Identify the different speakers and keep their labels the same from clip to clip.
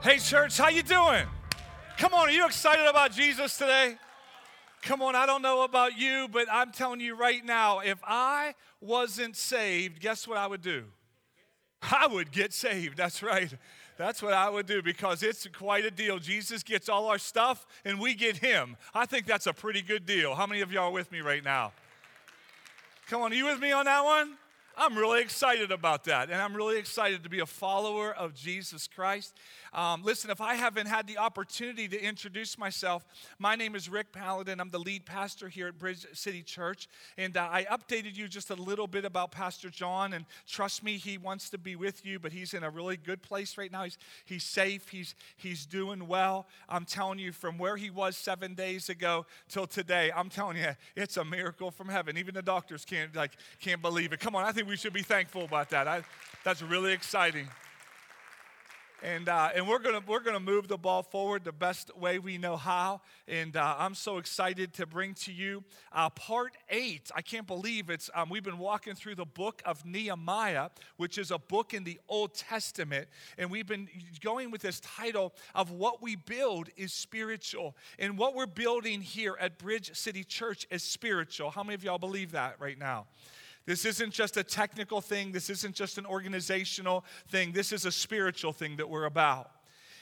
Speaker 1: Hey church, how you doing? Come on, are you excited about Jesus today? Come on, I don't know about you, but I'm telling you right now, if I wasn't saved, guess what I would do? I would get saved. That's right. That's what I would do because it's quite a deal. Jesus gets all our stuff and we get him. I think that's a pretty good deal. How many of y'all are with me right now? Come on, are you with me on that one? I'm really excited about that. And I'm really excited to be a follower of Jesus Christ. Um, listen, if I haven't had the opportunity to introduce myself, my name is Rick Paladin. I'm the lead pastor here at Bridge City Church. And uh, I updated you just a little bit about Pastor John. And trust me, he wants to be with you, but he's in a really good place right now. He's, he's safe, he's, he's doing well. I'm telling you, from where he was seven days ago till today, I'm telling you, it's a miracle from heaven. Even the doctors can't, like, can't believe it. Come on, I think we should be thankful about that. I, that's really exciting. And, uh, and we're going we're gonna move the ball forward the best way we know how. And uh, I'm so excited to bring to you uh, part eight. I can't believe it's, um, we've been walking through the book of Nehemiah, which is a book in the Old Testament. And we've been going with this title of What We Build is Spiritual. And what we're building here at Bridge City Church is spiritual. How many of y'all believe that right now? This isn't just a technical thing, this isn't just an organizational thing, this is a spiritual thing that we're about.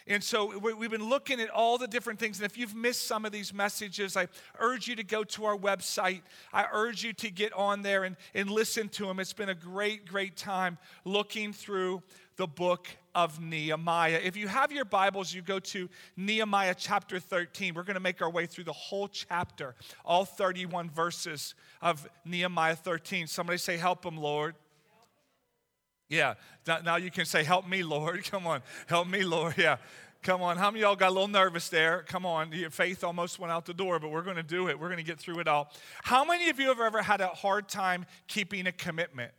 Speaker 1: And so we've been looking at all the different things. And if you've missed some of these messages, I urge you to go to our website. I urge you to get on there and, and listen to them. It's been a great, great time looking through the book of Nehemiah. If you have your Bibles, you go to Nehemiah chapter 13. We're going to make our way through the whole chapter, all 31 verses of Nehemiah 13. Somebody say, Help him, Lord. Yeah, now you can say, Help me, Lord. Come on, help me, Lord. Yeah. Come on, how many y'all got a little nervous there? Come on, your faith almost went out the door, but we're going to do it. We're going to get through it all. How many of you have ever had a hard time keeping a commitment?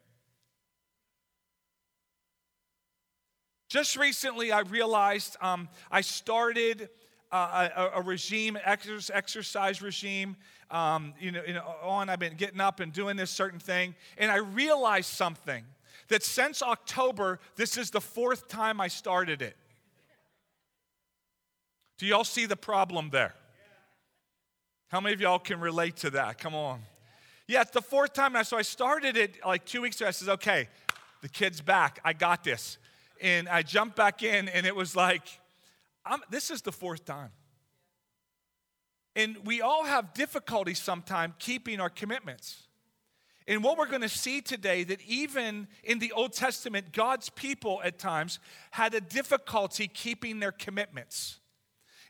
Speaker 1: Just recently, I realized um, I started uh, a, a, regime, exercise regime. Um, you, know, you know, on I've been getting up and doing this certain thing, and I realized something that since October, this is the fourth time I started it. Do y'all see the problem there? How many of y'all can relate to that? Come on. Yeah, it's the fourth time now. So I started it like two weeks ago. I says, okay, the kid's back. I got this and I jumped back in, and it was like, this is the fourth time. And we all have difficulty sometimes keeping our commitments. And what we're going to see today that even in the Old Testament, God's people at times had a difficulty keeping their commitments.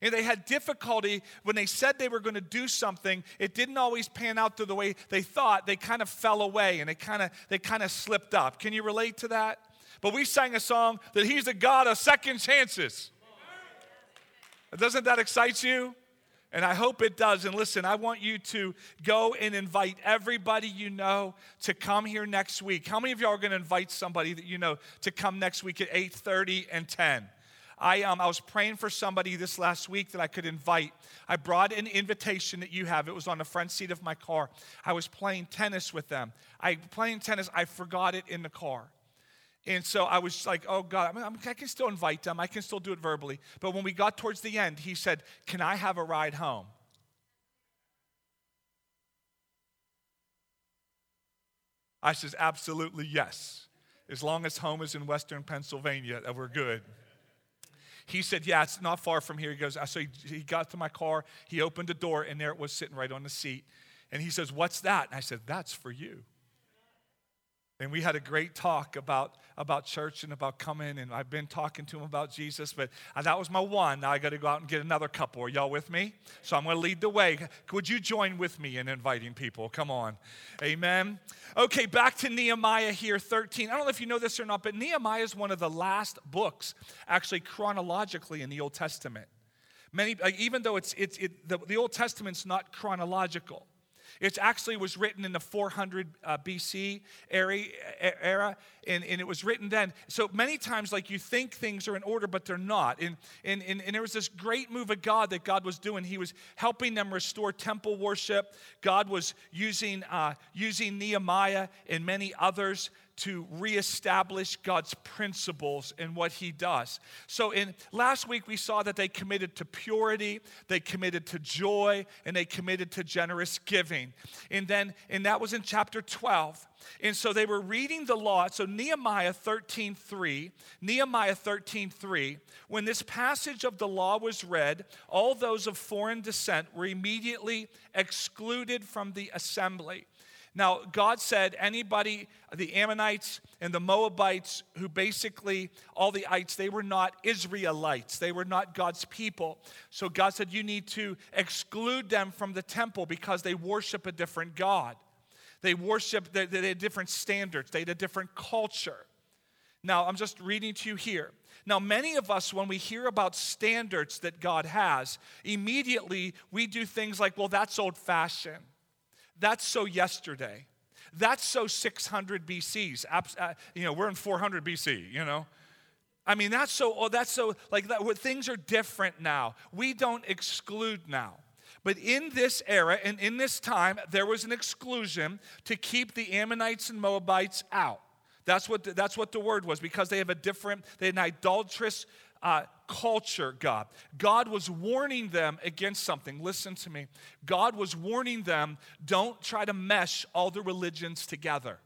Speaker 1: And they had difficulty when they said they were going to do something, it didn't always pan out to the way they thought. They kind of fell away and they kind of they kind of slipped up. Can you relate to that? But we sang a song that He's a God of second chances. Doesn't that excite you? And I hope it does. And listen, I want you to go and invite everybody you know to come here next week. How many of y'all are going to invite somebody that you know to come next week at 8:30 and 10? I, um, I was praying for somebody this last week that I could invite. I brought an invitation that you have. It was on the front seat of my car. I was playing tennis with them. I playing tennis. I forgot it in the car. And so I was like, oh God, I, mean, I can still invite them. I can still do it verbally. But when we got towards the end, he said, Can I have a ride home? I says, Absolutely yes. As long as home is in Western Pennsylvania, we're good. He said, Yeah, it's not far from here. He goes, So he, he got to my car, he opened the door, and there it was sitting right on the seat. And he says, What's that? And I said, That's for you. And we had a great talk about, about church and about coming, and I've been talking to him about Jesus, but that was my one. Now I got to go out and get another couple. Are y'all with me? So I'm going to lead the way. Would you join with me in inviting people? Come on. Amen. Okay, back to Nehemiah here, 13. I don't know if you know this or not, but Nehemiah is one of the last books, actually chronologically, in the Old Testament. Many, even though it's, it's it, the, the Old Testament's not chronological. It actually was written in the 400 uh, BC era, and, and it was written then. So many times, like you think things are in order, but they're not. And, and, and, and there was this great move of God that God was doing. He was helping them restore temple worship. God was using, uh, using Nehemiah and many others to reestablish God's principles in what he does. So in last week we saw that they committed to purity, they committed to joy, and they committed to generous giving. And then and that was in chapter 12. And so they were reading the law. So Nehemiah 13:3, Nehemiah 13:3, when this passage of the law was read, all those of foreign descent were immediately excluded from the assembly. Now, God said anybody, the Ammonites and the Moabites, who basically, all the ites, they were not Israelites. They were not God's people. So God said, you need to exclude them from the temple because they worship a different God. They worship, they, they had different standards, they had a different culture. Now, I'm just reading to you here. Now, many of us, when we hear about standards that God has, immediately we do things like, well, that's old fashioned. That's so yesterday. That's so 600 BC's. Uh, you know, we're in 400 BC, you know. I mean, that's so, oh, that's so, like, that, things are different now. We don't exclude now. But in this era and in this time, there was an exclusion to keep the Ammonites and Moabites out. That's what the, that's what the word was because they have a different, they had an idolatrous uh, culture, God. God was warning them against something. Listen to me. God was warning them don't try to mesh all the religions together.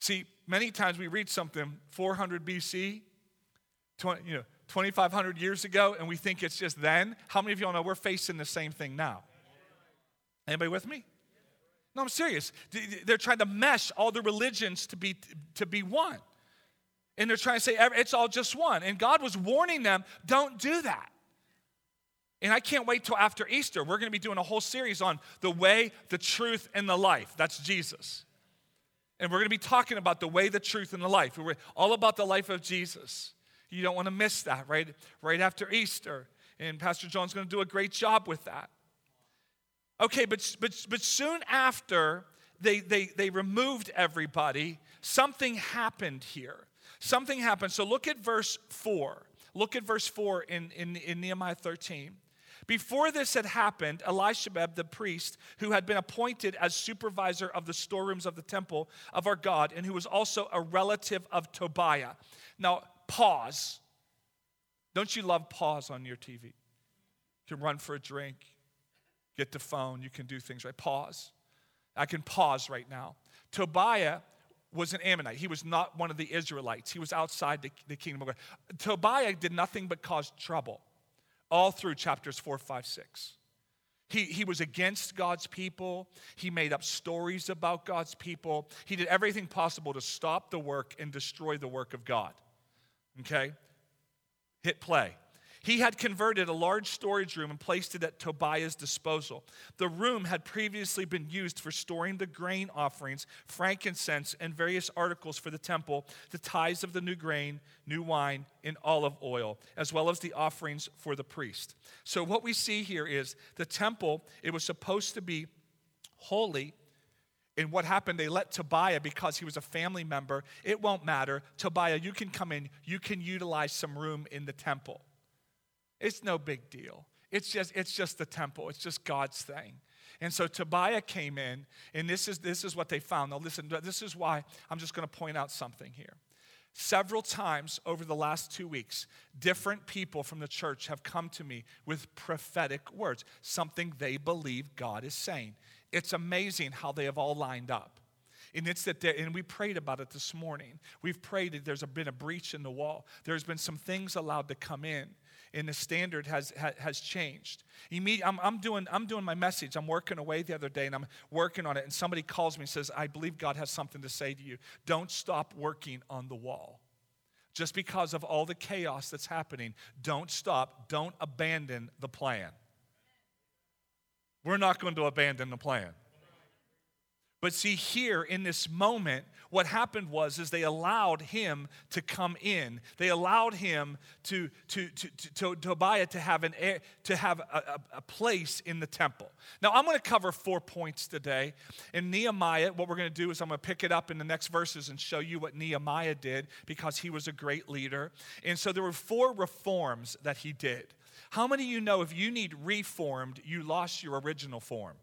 Speaker 1: See, many times we read something 400 BC, 20, you know, 2,500 years ago, and we think it's just then. How many of y'all know we're facing the same thing now? Anybody with me? No, I'm serious. They're trying to mesh all the religions to be, to be one. And they're trying to say it's all just one. And God was warning them don't do that. And I can't wait till after Easter. We're going to be doing a whole series on the way, the truth, and the life. That's Jesus. And we're going to be talking about the way, the truth, and the life. We're all about the life of Jesus. You don't want to miss that right, right after Easter. And Pastor John's going to do a great job with that. Okay, but, but, but soon after they, they, they removed everybody, something happened here. Something happened. So look at verse 4. Look at verse 4 in, in, in Nehemiah 13. Before this had happened, Eliashib, the priest, who had been appointed as supervisor of the storerooms of the temple of our God, and who was also a relative of Tobiah. Now, pause. Don't you love pause on your TV? You can run for a drink, get the phone, you can do things, right? Pause. I can pause right now. Tobiah was an Ammonite. He was not one of the Israelites. He was outside the, the kingdom of God. Tobiah did nothing but cause trouble all through chapters 4, 5, 6. He, he was against God's people. He made up stories about God's people. He did everything possible to stop the work and destroy the work of God. Okay? Hit play. He had converted a large storage room and placed it at Tobiah's disposal. The room had previously been used for storing the grain offerings, frankincense, and various articles for the temple, the tithes of the new grain, new wine, and olive oil, as well as the offerings for the priest. So, what we see here is the temple, it was supposed to be holy. And what happened, they let Tobiah, because he was a family member, it won't matter. Tobiah, you can come in, you can utilize some room in the temple. It's no big deal. It's just, it's just the temple, it's just God's thing. And so Tobiah came in, and this is, this is what they found. Now, listen, this is why I'm just going to point out something here. Several times over the last two weeks, different people from the church have come to me with prophetic words, something they believe God is saying. It's amazing how they have all lined up. And it's that, and we prayed about it this morning. We've prayed that there's been a breach in the wall. There's been some things allowed to come in and the standard has, has changed. I'm, I'm, doing, I'm doing my message. I'm working away the other day and I'm working on it. And somebody calls me and says, I believe God has something to say to you. Don't stop working on the wall. Just because of all the chaos that's happening, don't stop. Don't abandon the plan. We're not going to abandon the plan. But see, here in this moment, what happened was is they allowed him to come in. They allowed him to, to, to, to, to Tobiah to have, an, to have a, a, place in the temple. Now, I'm going to cover four points today. In Nehemiah, what we're going to do is I'm going to pick it up in the next verses and show you what Nehemiah did because he was a great leader. And so there were four reforms that he did. How many of you know if you need reformed, you lost your original form?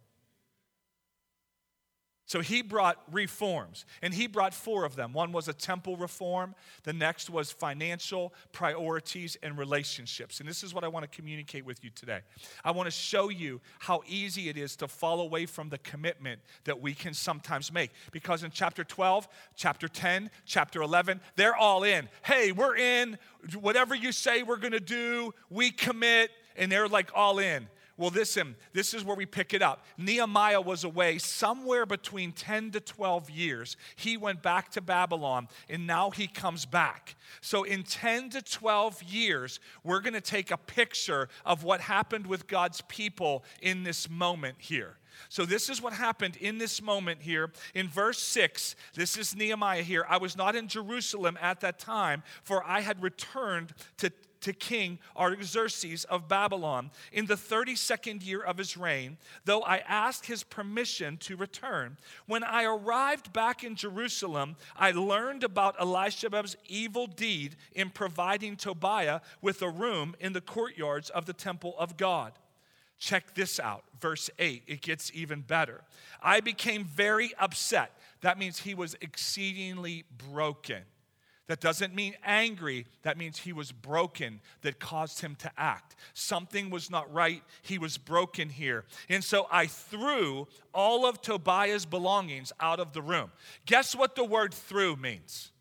Speaker 1: So he brought reforms, and he brought four of them. One was a temple reform, the next was financial priorities and relationships. And this is what I want to communicate with you today. I want to show you how easy it is to fall away from the commitment that we can sometimes make. Because in chapter 12, chapter 10, chapter 11, they're all in. Hey, we're in. Whatever you say we're going to do, we commit. And they're like all in. Well, listen, this is where we pick it up. Nehemiah was away somewhere between 10 to 12 years. He went back to Babylon and now he comes back. So, in 10 to 12 years, we're going to take a picture of what happened with God's people in this moment here. So, this is what happened in this moment here. In verse 6, this is Nehemiah here. I was not in Jerusalem at that time, for I had returned to to King Artaxerxes of Babylon in the 32nd year of his reign, though I asked his permission to return. When I arrived back in Jerusalem, I learned about Eliashib's evil deed in providing Tobiah with a room in the courtyards of the temple of God. Check this out, verse 8. It gets even better. I became very upset. That means he was exceedingly broken. That doesn't mean angry. That means he was broken that caused him to act. Something was not right. He was broken here. And so I threw all of Tobiah's belongings out of the room. Guess what the word threw means?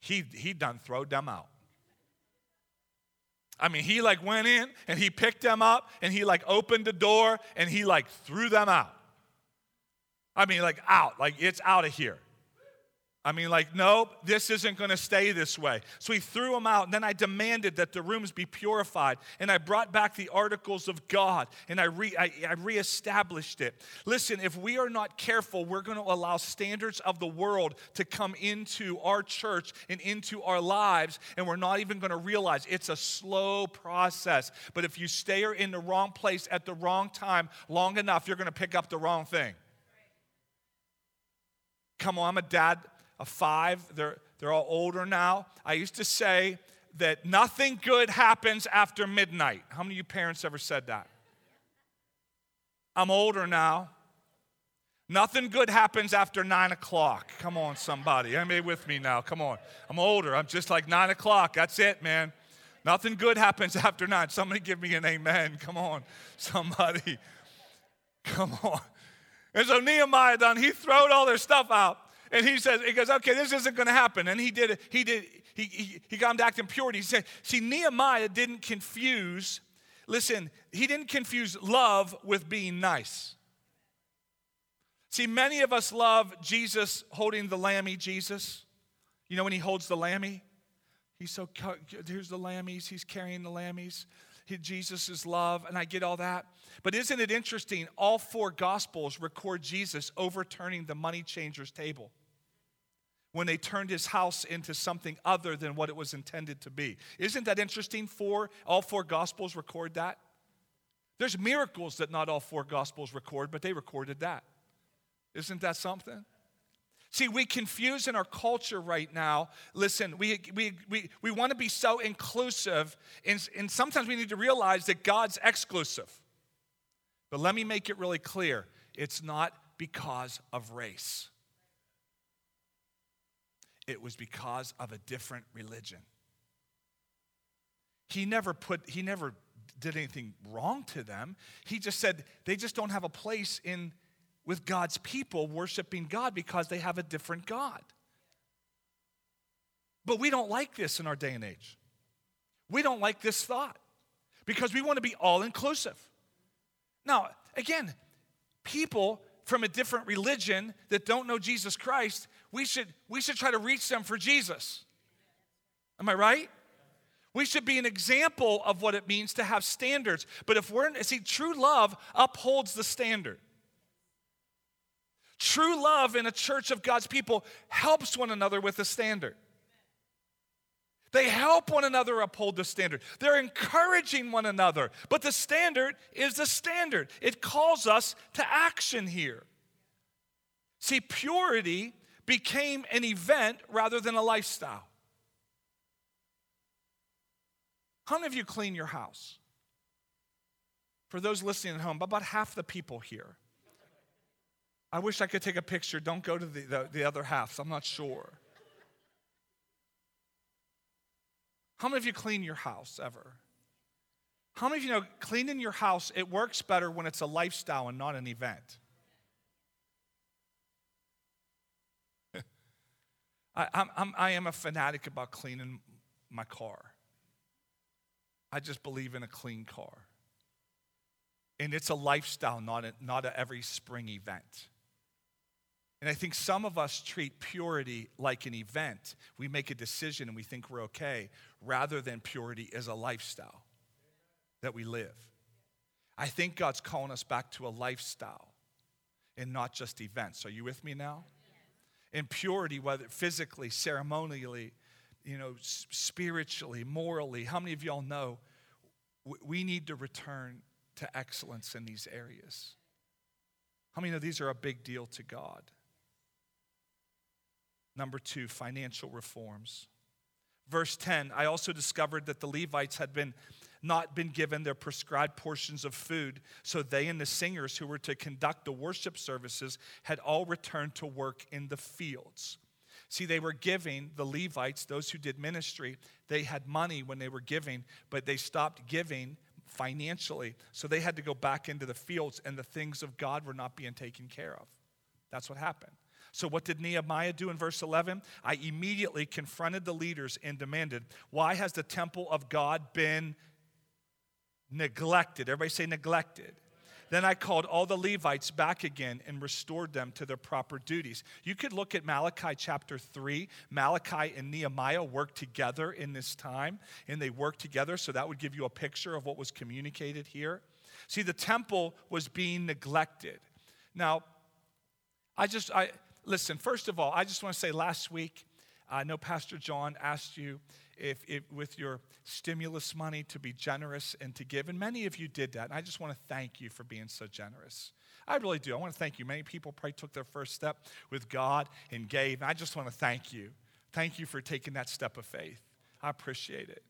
Speaker 1: He, he done throwed them out. I mean, he like went in and he picked them up and he like opened the door and he like threw them out. I mean, like out, like it's out of here. I mean, like, nope, this isn't going to stay this way. So he threw them out. And then I demanded that the rooms be purified. And I brought back the articles of God and I, re, I, I reestablished it. Listen, if we are not careful, we're going to allow standards of the world to come into our church and into our lives. And we're not even going to realize it's a slow process. But if you stay in the wrong place at the wrong time long enough, you're going to pick up the wrong thing. Come on, I'm a dad a five. They're, they're all older now. I used to say that nothing good happens after midnight. How many of you parents ever said that? I'm older now. Nothing good happens after nine o'clock. Come on, somebody. Anybody with me now? Come on. I'm older. I'm just like nine o'clock. That's it, man. Nothing good happens after nine. Somebody give me an amen. Come on, somebody. Come on. And so Nehemiah done, he throwed all their stuff out. And he says, he goes, okay, this isn't going to happen. And he did, he did, he, he, he got him to act in purity. He said, see, Nehemiah didn't confuse, listen, he didn't confuse love with being nice. See, many of us love Jesus holding the lammy Jesus. You know when he holds the lammy? He's so, here's the lammies, he's carrying the lammies. Jesus is love, and I get all that. But isn't it interesting? All four gospels record Jesus overturning the money changer's table when they turned his house into something other than what it was intended to be. Isn't that interesting? Four, all four gospels record that. There's miracles that not all four gospels record, but they recorded that. Isn't that something? See, we confuse in our culture right now. Listen, we, we, we, we want to be so inclusive, and, and sometimes we need to realize that God's exclusive. But let me make it really clear it's not because of race, it was because of a different religion. He never put, he never did anything wrong to them. He just said they just don't have a place in with God's people worshiping God because they have a different God. But we don't like this in our day and age. We don't like this thought because we want to be all inclusive. Now, again, people from a different religion that don't know Jesus Christ, we should, we should try to reach them for Jesus. Am I right? We should be an example of what it means to have standards. But if we're, see, true love upholds the standard. True love in a church of God's people helps one another with the standard. They help one another uphold the standard. They're encouraging one another. But the standard is the standard, it calls us to action here. See, purity became an event rather than a lifestyle. How many of you clean your house? For those listening at home, about half the people here. I wish I could take a picture. Don't go to the, the, the other halves. I'm not sure. How many of you clean your house ever? How many of you know cleaning your house, it works better when it's a lifestyle and not an event? I, I'm, I'm, a fanatic about cleaning my car. I just believe in a clean car. And it's a lifestyle, not a, not a every spring event. And I think some of us treat purity like an event. We make a decision and we think we're okay, rather than purity as a lifestyle that we live. I think God's calling us back to a lifestyle and not just events. Are you with me now? In purity, whether physically, ceremonially, you know, spiritually, morally, how many of y'all know we need to return to excellence in these areas? How many know these are a big deal to God? Number two, financial reforms. Verse 10 I also discovered that the Levites had been not been given their prescribed portions of food, so they and the singers who were to conduct the worship services had all returned to work in the fields. See, they were giving the Levites, those who did ministry, they had money when they were giving, but they stopped giving financially. So they had to go back into the fields, and the things of God were not being taken care of. That's what happened. So, what did Nehemiah do in verse 11? I immediately confronted the leaders and demanded, Why has the temple of God been neglected? Everybody say neglected. Then I called all the Levites back again and restored them to their proper duties. You could look at Malachi chapter 3. Malachi and Nehemiah worked together in this time, and they worked together, so that would give you a picture of what was communicated here. See, the temple was being neglected. Now, I just, I, listen, first of all, I just want to say last week, I know Pastor John asked you if, if, with your stimulus money to be generous and to give, and many of you did that. And I just want to thank you for being so generous. I really do. I want to thank you. Many people probably took their first step with God and gave. And I just want to thank you. Thank you for taking that step of faith. I appreciate it.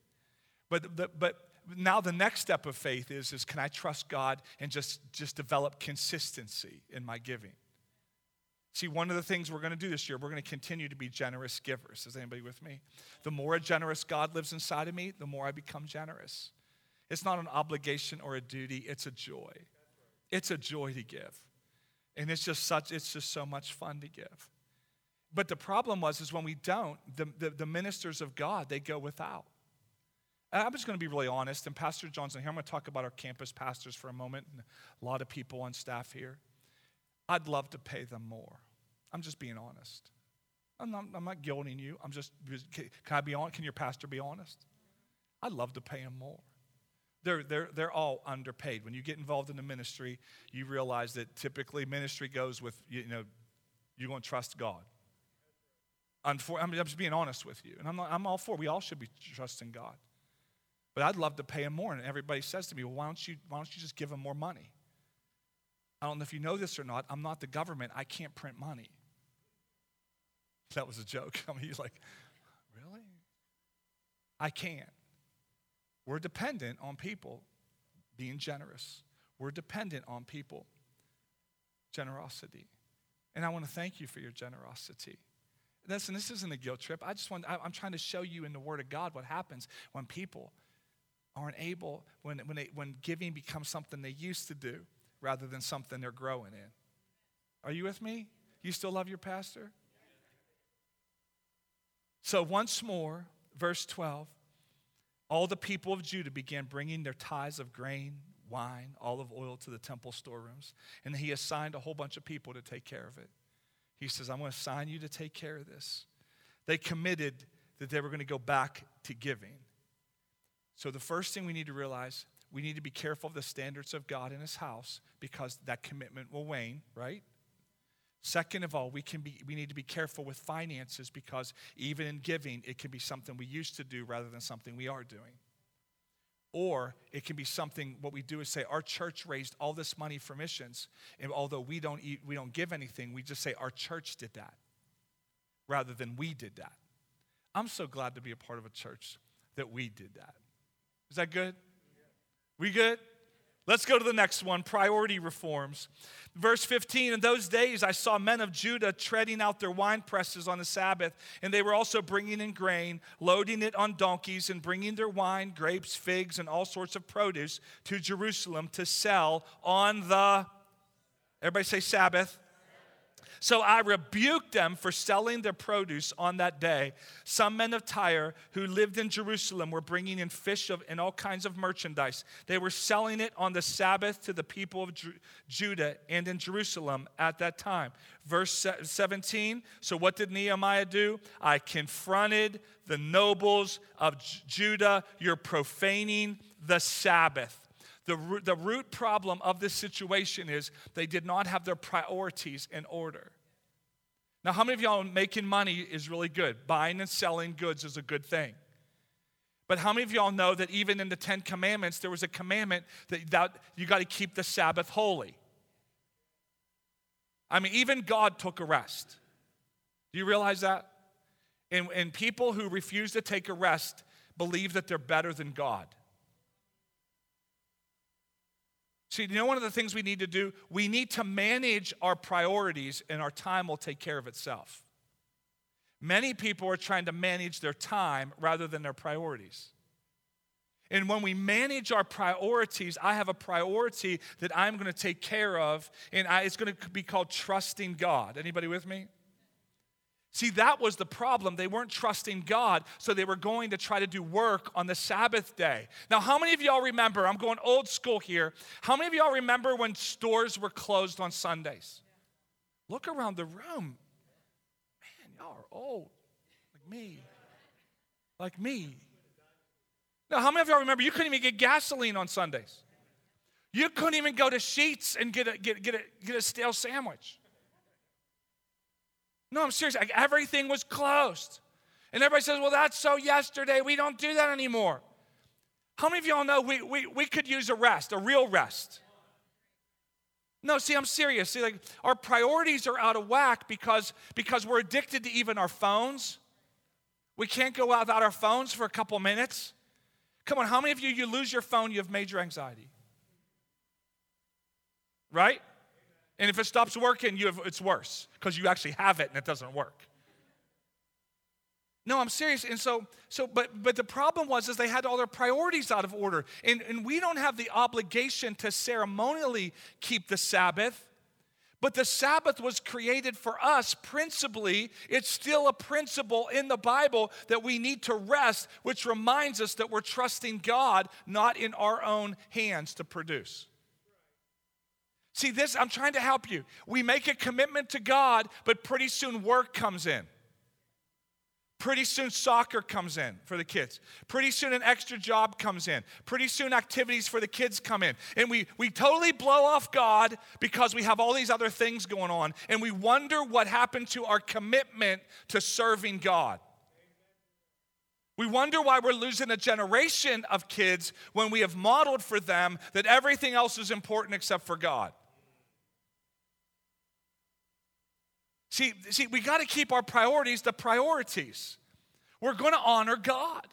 Speaker 1: But, but, but now the next step of faith is, is can I trust God and just, just develop consistency in my giving? See, one of the things we're going to do this year, we're going to continue to be generous givers. Is anybody with me? The more a generous God lives inside of me, the more I become generous. It's not an obligation or a duty, it's a joy. It's a joy to give. And it's just such, it's just so much fun to give. But the problem was is when we don't, the, the, the ministers of God, they go without. And I'm just going to be really honest, and Pastor Johnson here, I'm going to talk about our campus pastors for a moment, and a lot of people on staff here. I'd love to pay them more. I'm just being honest. I'm not, I'm not guilting you. I'm just, can I be on? Can your pastor be honest? I'd love to pay him more. They're, they're, they're all underpaid. When you get involved in the ministry, you realize that typically ministry goes with, you know, you're going to trust God. I'm just being honest with you. And I'm, not, I'm all for We all should be trusting God. But I'd love to pay him more. And everybody says to me, well, why don't you, why don't you just give him more money? I don't know if you know this or not. I'm not the government. I can't print money. That was a joke. I mean, he's like, really? I can't. We're dependent on people being generous. We're dependent on people. Generosity. And I want to thank you for your generosity. Listen, this isn't a guilt trip. I just want, I'm trying to show you in the Word of God what happens when people aren't able, when, when, they, when giving becomes something they used to do rather than something they're growing in. Are you with me? You still love your pastor? So, once more, verse 12 all the people of Judah began bringing their tithes of grain, wine, olive oil to the temple storerooms. And he assigned a whole bunch of people to take care of it. He says, I'm going to assign you to take care of this. They committed that they were going to go back to giving. So, the first thing we need to realize we need to be careful of the standards of God in his house because that commitment will wane, right? Second of all, we, can be, we need to be careful with finances because even in giving, it can be something we used to do rather than something we are doing. Or it can be something, what we do is say, our church raised all this money for missions, and although we don't, eat, we don't give anything, we just say, our church did that rather than we did that. I'm so glad to be a part of a church that we did that. Is that good? We good? Let's go to the next one priority reforms. Verse 15 In those days I saw men of Judah treading out their wine presses on the Sabbath, and they were also bringing in grain, loading it on donkeys, and bringing their wine, grapes, figs, and all sorts of produce to Jerusalem to sell on the, everybody say Sabbath. So I rebuked them for selling their produce on that day. Some men of Tyre who lived in Jerusalem were bringing in fish of, and all kinds of merchandise. They were selling it on the Sabbath to the people of Ju- Judah and in Jerusalem at that time. Verse 17 So what did Nehemiah do? I confronted the nobles of J- Judah. You're profaning the Sabbath. The, the root problem of this situation is they did not have their priorities in order. Now, how many of y'all making money is really good? Buying and selling goods is a good thing. But how many of y'all know that even in the Ten Commandments, there was a commandment that, that you got to keep the Sabbath holy? I mean, even God took a rest. Do you realize that? And, and people who refuse to take a rest believe that they're better than God. See, you know one of the things we need to do? We need to manage our priorities, and our time will take care of itself. Many people are trying to manage their time rather than their priorities. And when we manage our priorities, I have a priority that I'm going to take care of, and I, it's going to be called trusting God. Anybody with me? See, that was the problem. They weren't trusting God, so they were going to try to do work on the Sabbath day. Now, how many of y'all remember? I'm going old school here. How many of y'all remember when stores were closed on Sundays? Look around the room. Man, y'all are old. Like me. Like me. Now, how many of y'all remember you couldn't even get gasoline on Sundays? You couldn't even go to Sheets and get a, get, get a, get a stale sandwich. No, I'm serious. Like, everything was closed. And everybody says, well, that's so yesterday. We don't do that anymore. How many of y'all know we, we, we could use a rest, a real rest? No, see, I'm serious. See, like our priorities are out of whack because, because we're addicted to even our phones. We can't go without our phones for a couple minutes. Come on, how many of you, you lose your phone, you have major anxiety? Right? And if it stops working, you have, it's worse because you actually have it and it doesn't work. No, I'm serious. And so, so but but the problem was is they had all their priorities out of order. And, and we don't have the obligation to ceremonially keep the Sabbath. But the Sabbath was created for us principally. It's still a principle in the Bible that we need to rest, which reminds us that we're trusting God, not in our own hands to produce. See, this, I'm trying to help you. We make a commitment to God, but pretty soon work comes in. Pretty soon, soccer comes in for the kids. Pretty soon, an extra job comes in. Pretty soon, activities for the kids come in. And we, we totally blow off God because we have all these other things going on. And we wonder what happened to our commitment to serving God. We wonder why we're losing a generation of kids when we have modeled for them that everything else is important except for God. See, see we got to keep our priorities the priorities. We're going to honor God.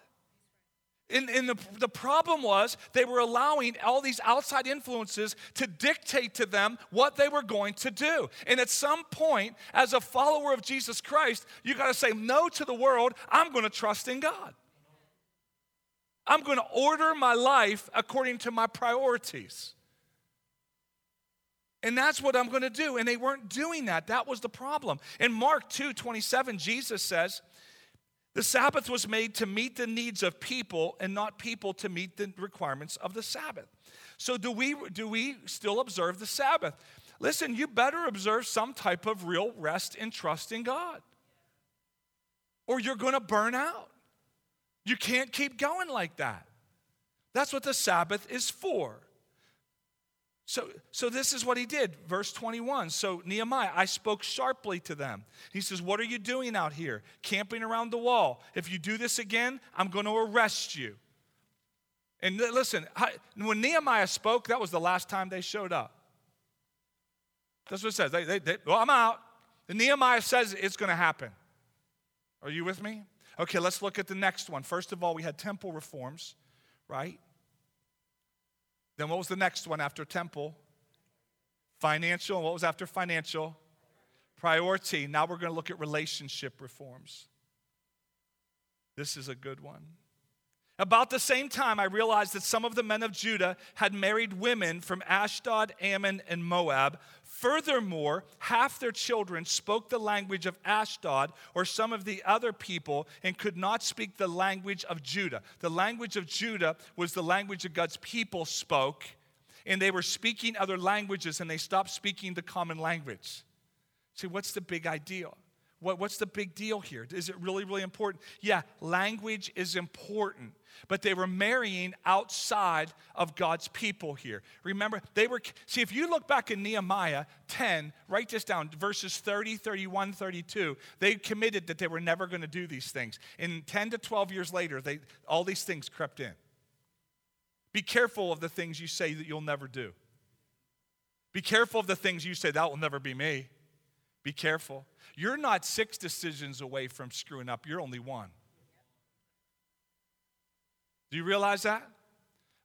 Speaker 1: And, and the, the problem was they were allowing all these outside influences to dictate to them what they were going to do. And at some point, as a follower of Jesus Christ, you got to say no to the world. I'm going to trust in God. I'm going to order my life according to my priorities. And that's what I'm going to do. And they weren't doing that. That was the problem. In Mark 2 27, Jesus says, the Sabbath was made to meet the needs of people and not people to meet the requirements of the Sabbath. So, do we, do we still observe the Sabbath? Listen, you better observe some type of real rest and trust in God, or you're going to burn out. You can't keep going like that. That's what the Sabbath is for. So, so this is what he did, verse 21. So Nehemiah, I spoke sharply to them. He says, What are you doing out here? Camping around the wall. If you do this again, I'm going to arrest you. And listen, when Nehemiah spoke, that was the last time they showed up. That's what it says. They, they, they, well, I'm out. And Nehemiah says it's going to happen. Are you with me? Okay, let's look at the next one. First of all, we had temple reforms, right? Then what was the next one after temple? Financial. And what was after financial? Priority. Now we're going to look at relationship reforms. This is a good one. About the same time, I realized that some of the men of Judah had married women from Ashdod, Ammon, and Moab. Furthermore, half their children spoke the language of Ashdod or some of the other people and could not speak the language of Judah. The language of Judah was the language that God's people spoke, and they were speaking other languages and they stopped speaking the common language. See, what's the big idea? What, what's the big deal here? Is it really, really important? Yeah, language is important, but they were marrying outside of God's people here. Remember, they were, see, if you look back in Nehemiah 10, write this down, verses 30, 31, 32, they committed that they were never going to do these things. And 10 to 12 years later, they, all these things crept in. Be careful of the things you say that you'll never do. Be careful of the things you say, that will never be me. Be careful. You're not six decisions away from screwing up, you're only one. Do you realize that?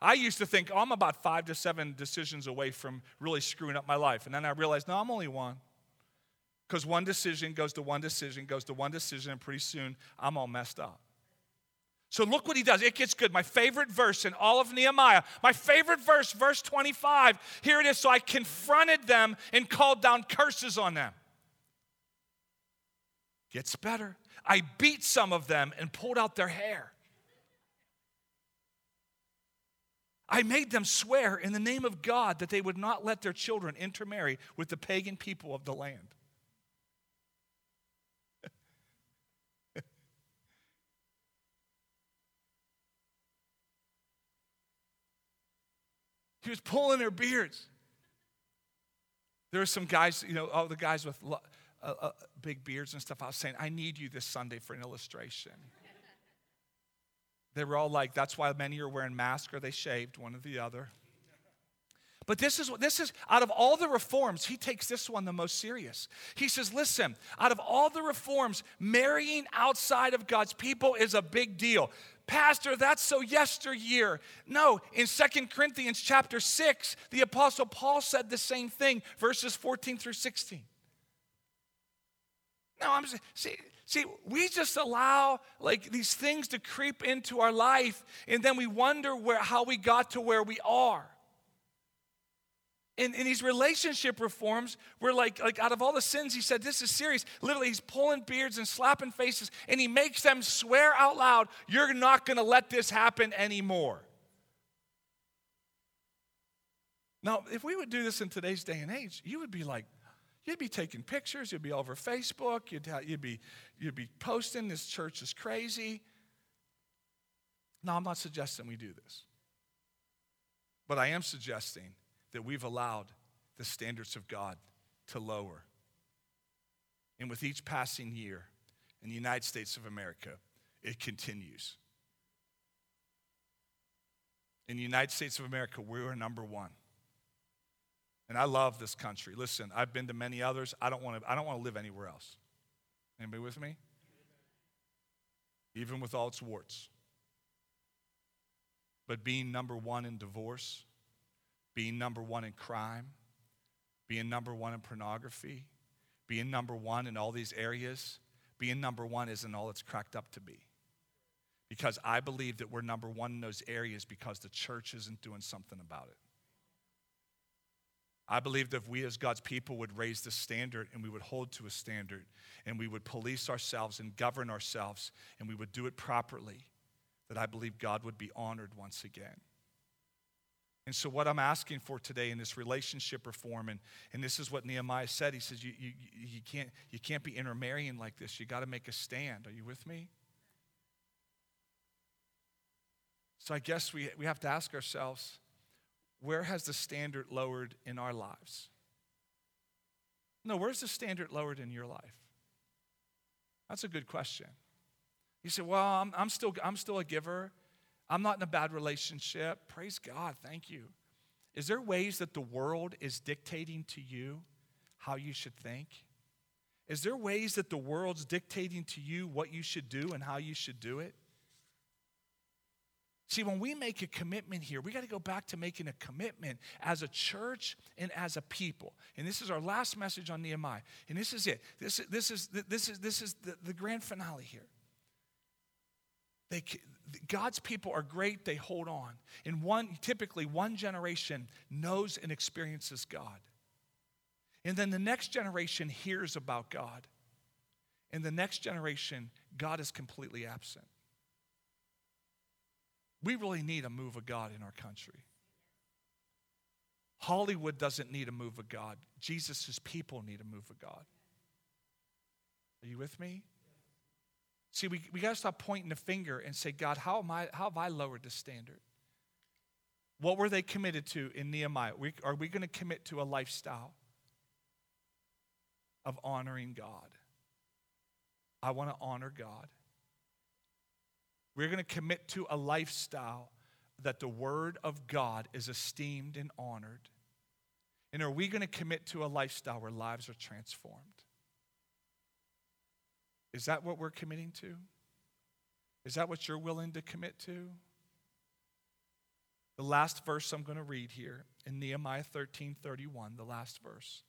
Speaker 1: I used to think, oh, I'm about five to seven decisions away from really screwing up my life. And then I realized, no, I'm only one. Because one decision goes to one decision, goes to one decision, and pretty soon I'm all messed up. So look what he does. It gets good. My favorite verse in all of Nehemiah, my favorite verse, verse 25. Here it is. So I confronted them and called down curses on them. Gets better. I beat some of them and pulled out their hair. I made them swear in the name of God that they would not let their children intermarry with the pagan people of the land. he was pulling their beards. There were some guys, you know, all the guys with uh, uh, big beards and stuff, I was saying, I need you this Sunday for an illustration. They were all like, that's why many are wearing masks or they shaved, one or the other. But this is what this is out of all the reforms, he takes this one the most serious. He says, "Listen, out of all the reforms, marrying outside of God's people is a big deal. Pastor, that's so yesteryear. No, in Second Corinthians chapter 6, the apostle Paul said the same thing, verses 14 through 16. No, I'm see, see, we just allow like these things to creep into our life, and then we wonder where how we got to where we are. In, in these relationship reforms, we're like, like out of all the sins, he said, this is serious. Literally, he's pulling beards and slapping faces, and he makes them swear out loud, You're not gonna let this happen anymore. Now, if we would do this in today's day and age, you would be like, You'd be taking pictures, you'd be over Facebook, you'd, you'd, be, you'd be posting, this church is crazy. No, I'm not suggesting we do this. But I am suggesting that we've allowed the standards of God to lower. And with each passing year in the United States of America, it continues. In the United States of America, we're number one. And I love this country. Listen, I've been to many others. I don't want to, I don't want to live anywhere else. Anybody with me? Even with all its warts. But being number one in divorce, being number one in crime, being number one in pornography, being number one in all these areas, being number one isn't all it's cracked up to be. Because I believe that we're number one in those areas because the church isn't doing something about it. I believe that if we as God's people would raise the standard and we would hold to a standard and we would police ourselves and govern ourselves and we would do it properly, that I believe God would be honored once again. And so, what I'm asking for today in this relationship reform, and, and this is what Nehemiah said he says, you, you, you, can't, you can't be intermarrying like this. You got to make a stand. Are you with me? So, I guess we, we have to ask ourselves where has the standard lowered in our lives? No, where's the standard lowered in your life? That's a good question. You say, well, I'm, I'm, still, I'm still a giver. I'm not in a bad relationship. Praise God. Thank you. Is there ways that the world is dictating to you how you should think? Is there ways that the world's dictating to you what you should do and how you should do it? See, when we make a commitment here, we got to go back to making a commitment as a church and as a people. And this is our last message on Nehemiah. And this is it. This, this is, this is, this is the, the grand finale here. They, God's people are great, they hold on. And one, typically, one generation knows and experiences God. And then the next generation hears about God. And the next generation, God is completely absent. We really need a move of God in our country. Hollywood doesn't need a move of God. Jesus' people need a move of God. Are you with me? See, we, we got to stop pointing the finger and say, God, how, am I, how have I lowered the standard? What were they committed to in Nehemiah? We, are we going to commit to a lifestyle of honoring God? I want to honor God. We're going to commit to a lifestyle that the Word of God is esteemed and honored. And are we going to commit to a lifestyle where lives are transformed? Is that what we're committing to? Is that what you're willing to commit to? The last verse I'm going to read here in Nehemiah 13 31, the last verse.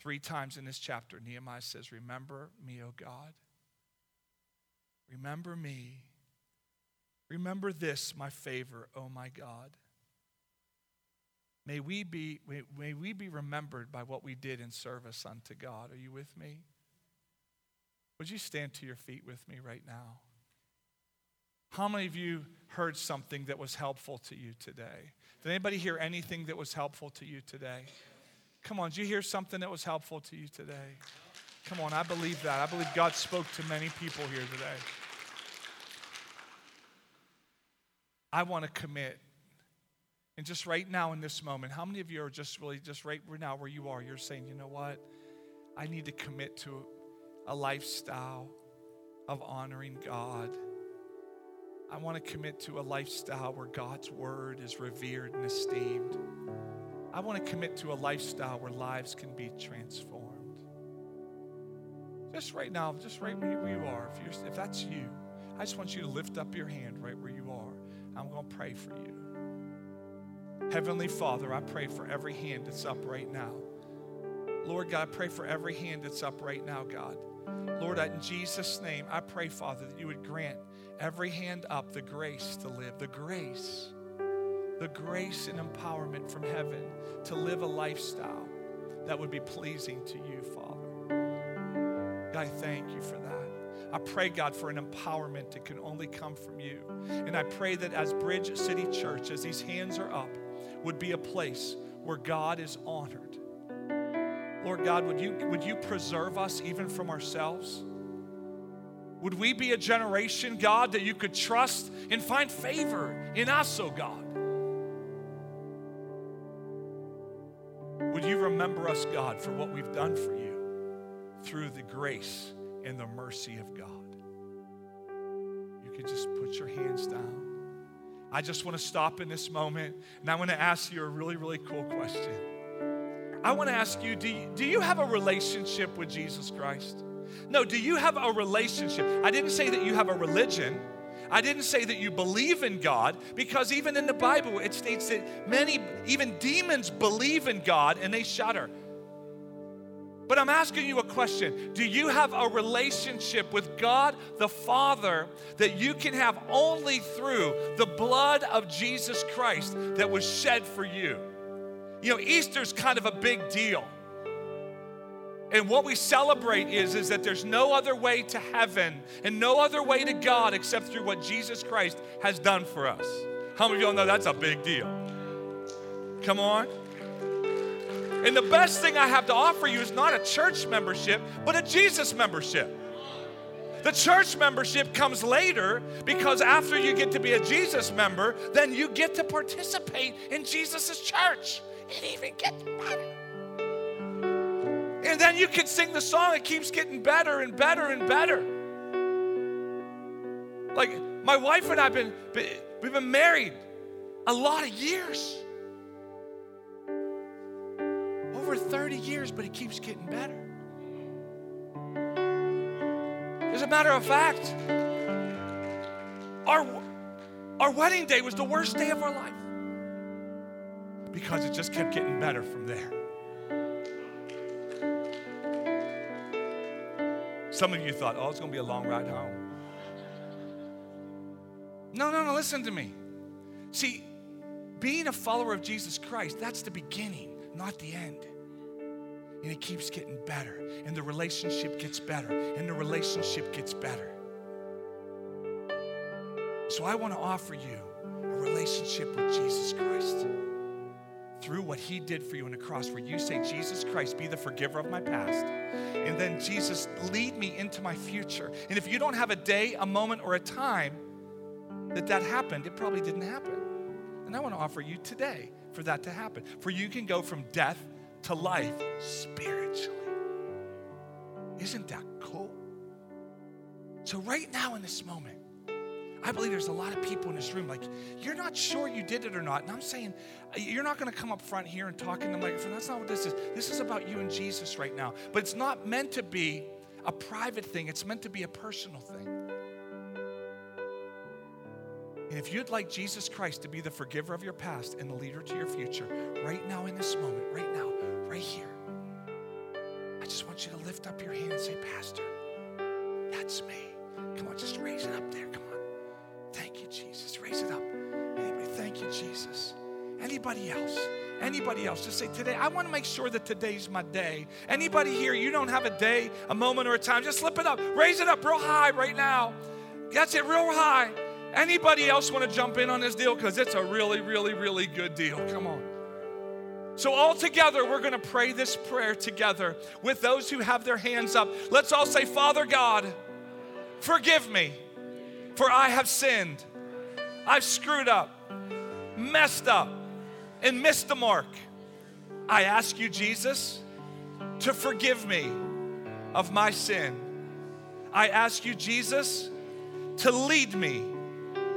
Speaker 1: Three times in this chapter, Nehemiah says, Remember me, O God. Remember me Remember this, my favor, oh my God. May we be, may, may we be remembered by what we did in service unto God. Are you with me? Would you stand to your feet with me right now? How many of you heard something that was helpful to you today? Did anybody hear anything that was helpful to you today? Come on, did you hear something that was helpful to you today? Come on, I believe that. I believe God spoke to many people here today. I want to commit. And just right now in this moment, how many of you are just really, just right now where you are, you're saying, you know what? I need to commit to a lifestyle of honoring God. I want to commit to a lifestyle where God's word is revered and esteemed. I want to commit to a lifestyle where lives can be transformed. Just right now, just right where you are, if, if that's you, I just want you to lift up your hand right where. To pray for you. Heavenly Father, I pray for every hand that's up right now. Lord God, I pray for every hand that's up right now, God. Lord, in Jesus' name, I pray, Father, that you would grant every hand up the grace to live, the grace, the grace and empowerment from heaven to live a lifestyle that would be pleasing to you, Father. God, I thank you for that. I pray, God, for an empowerment that can only come from you. And I pray that as Bridge City Church, as these hands are up, would be a place where God is honored. Lord God, would you, would you preserve us even from ourselves? Would we be a generation, God, that you could trust and find favor in us, oh God? Would you remember us, God, for what we've done for you through the grace and the mercy of God. You can just put your hands down. I just want to stop in this moment and I want to ask you a really, really cool question. I want to ask you do, you do you have a relationship with Jesus Christ? No, do you have a relationship? I didn't say that you have a religion. I didn't say that you believe in God because even in the Bible it states that many, even demons, believe in God and they shudder. But I'm asking you a question. Do you have a relationship with God the Father that you can have only through the blood of Jesus Christ that was shed for you? You know, Easter's kind of a big deal. And what we celebrate is, is that there's no other way to heaven and no other way to God except through what Jesus Christ has done for us. How many of y'all know that's a big deal? Come on. And the best thing I have to offer you is not a church membership, but a Jesus membership. The church membership comes later because after you get to be a Jesus member, then you get to participate in Jesus' church. It even gets better. And then you can sing the song, it keeps getting better and better and better. Like my wife and I have been, we've been married a lot of years over 30 years, but it keeps getting better. As a matter of fact, our, Our wedding day was the worst day of our life because it just kept getting better from there. Some of you thought, oh, it's going to be a long ride home. No, no, no, listen to me. See, being a follower of Jesus Christ, that's the beginning, not the end. And it keeps getting better, and the relationship gets better, and the relationship gets better. So I want to offer you a relationship with Jesus Christ through what he did for you on the cross, where you say, Jesus Christ, be the forgiver of my past. And then, Jesus, lead me into my future. And if you don't have a day, a moment, or a time that that happened, it probably didn't happen. And I want to offer you today for that to happen. For you can go from death to life spiritually. Isn't that cool? So, right now in this moment, I believe there's a lot of people in this room, like, you're not sure you did it or not. And I'm saying, uh, you're not going to come up front here and talk in the microphone. That's not what this is. This is about you and Jesus right now. But it's not meant to be a private thing, it's meant to be a personal thing. And if you'd like Jesus Christ to be the forgiver of your past and the leader to your future, right now in this moment, right now, right here, I just want you to lift up your hand and say, Pastor, that's me. Come on, just raise it up there. Come on. Thank you, Jesus. Raise it up. Anybody, thank you, Jesus. Anybody else? Anybody else? Just say, today, I want to make sure that today's my day. Anybody here, you don't have a day, a moment, or a time, just slip it up. Raise it up real high right now. That's it, real high. Anybody else want to jump in on this deal? Because it's a really, really, really good deal. Come on. So, all together, we're going to pray this prayer together with those who have their hands up. Let's all say, Father God, forgive me for I have sinned. I've screwed up, messed up, and missed the mark. I ask you, Jesus, to forgive me of my sin. I ask you, Jesus, to lead me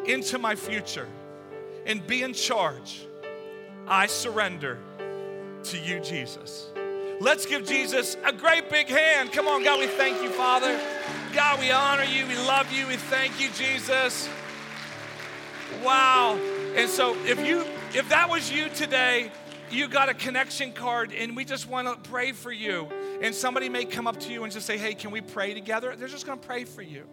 Speaker 1: into my future and be in charge. I surrender to you, Jesus. Let's give Jesus a great big hand. Come on, God, we thank you, Father. God, we honor you. We love you. We thank you, Jesus. Wow. And so if you if that was you today, you got a connection card and we just want to pray for you. And somebody may come up to you and just say, "Hey, can we pray together?" They're just going to pray for you.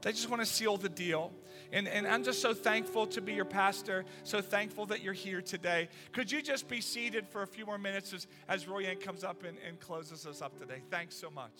Speaker 1: They just want to seal the deal. And, and I'm just so thankful to be your pastor, so thankful that you're here today. Could you just be seated for a few more minutes as, as comes up and, and closes us up today? Thanks so much.